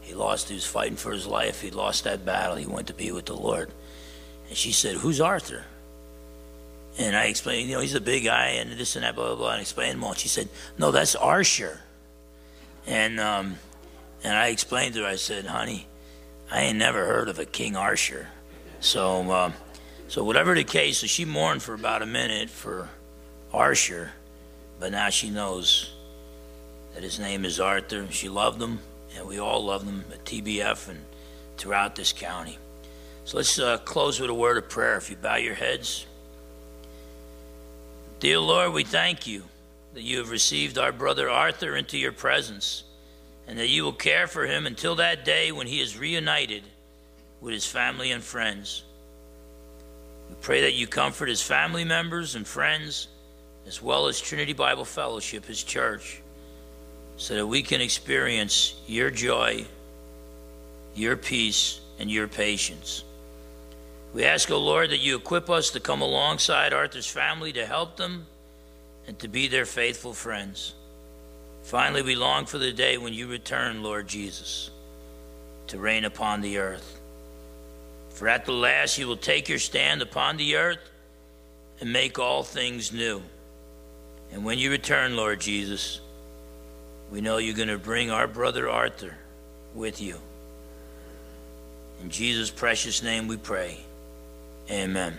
he lost. He was fighting for his life. He lost that battle. He went to be with the Lord." And she said, "Who's Arthur?" And I explained, you know, he's a big guy and this and that, blah blah blah. And I explained them all. And she said, "No, that's Arsher." And um, and I explained to her, I said, honey, I ain't never heard of a King Arthur. So, uh, so whatever the case, so she mourned for about a minute for Arthur, but now she knows that his name is Arthur. She loved him, and we all loved him at TBF and throughout this county. So let's uh, close with a word of prayer. If you bow your heads. Dear Lord, we thank you that you have received our brother Arthur into your presence and that you will care for him until that day when he is reunited with his family and friends. We pray that you comfort his family members and friends, as well as Trinity Bible Fellowship, his church, so that we can experience your joy, your peace, and your patience. We ask, O Lord, that you equip us to come alongside Arthur's family to help them and to be their faithful friends. Finally, we long for the day when you return, Lord Jesus, to reign upon the earth. For at the last you will take your stand upon the earth and make all things new. And when you return, Lord Jesus, we know you're going to bring our brother Arthur with you. In Jesus' precious name we pray. Amen.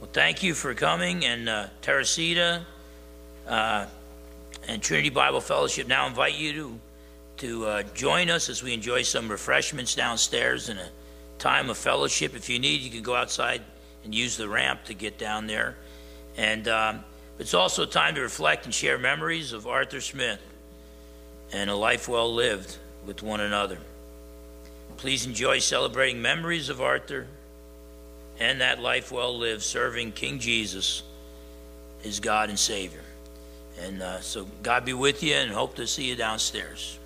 Well, thank you for coming, and uh, Teresita uh, and Trinity Bible Fellowship now invite you to to uh, join us as we enjoy some refreshments downstairs and a time of fellowship. If you need, you can go outside and use the ramp to get down there. And um, it's also time to reflect and share memories of Arthur Smith and a life well lived with one another. Please enjoy celebrating memories of Arthur and that life well lived serving King Jesus, his God and Savior. And uh, so God be with you and hope to see you downstairs.